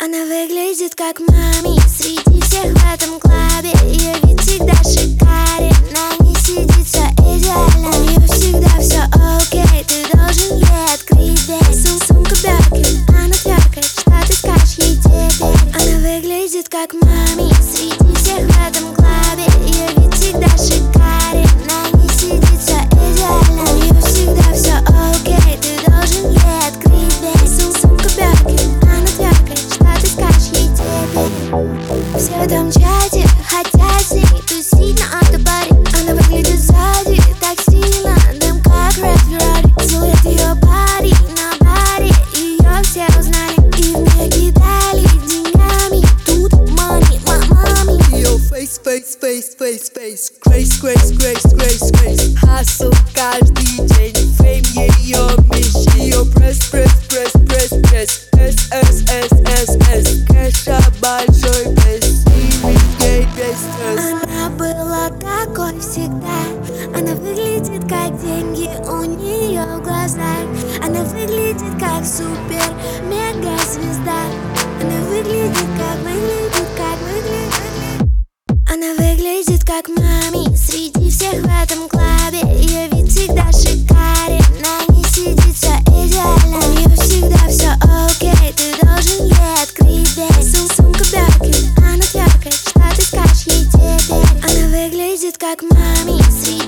Она выглядит как мами Среди всех в этом клабе. Ее вид всегда шикарен На ней сидит все идеально. У нее всегда все окей Ты должен ей открыть дверь. Сум Сумка Бёркин, она тверкает Что ты скажешь ей теперь? Она выглядит как мами Среди всех в этом Ее face, face, face, face, face Grace, grace, grace, grace, grace Hustle каждый день Фейм ее меч Ее пресс, пресс, пресс, пресс, пресс S, S, S, S, S Кэша большой без ей без стресс Она была такой всегда Она выглядит как деньги у нее в глазах Она выглядит как супер как маме среди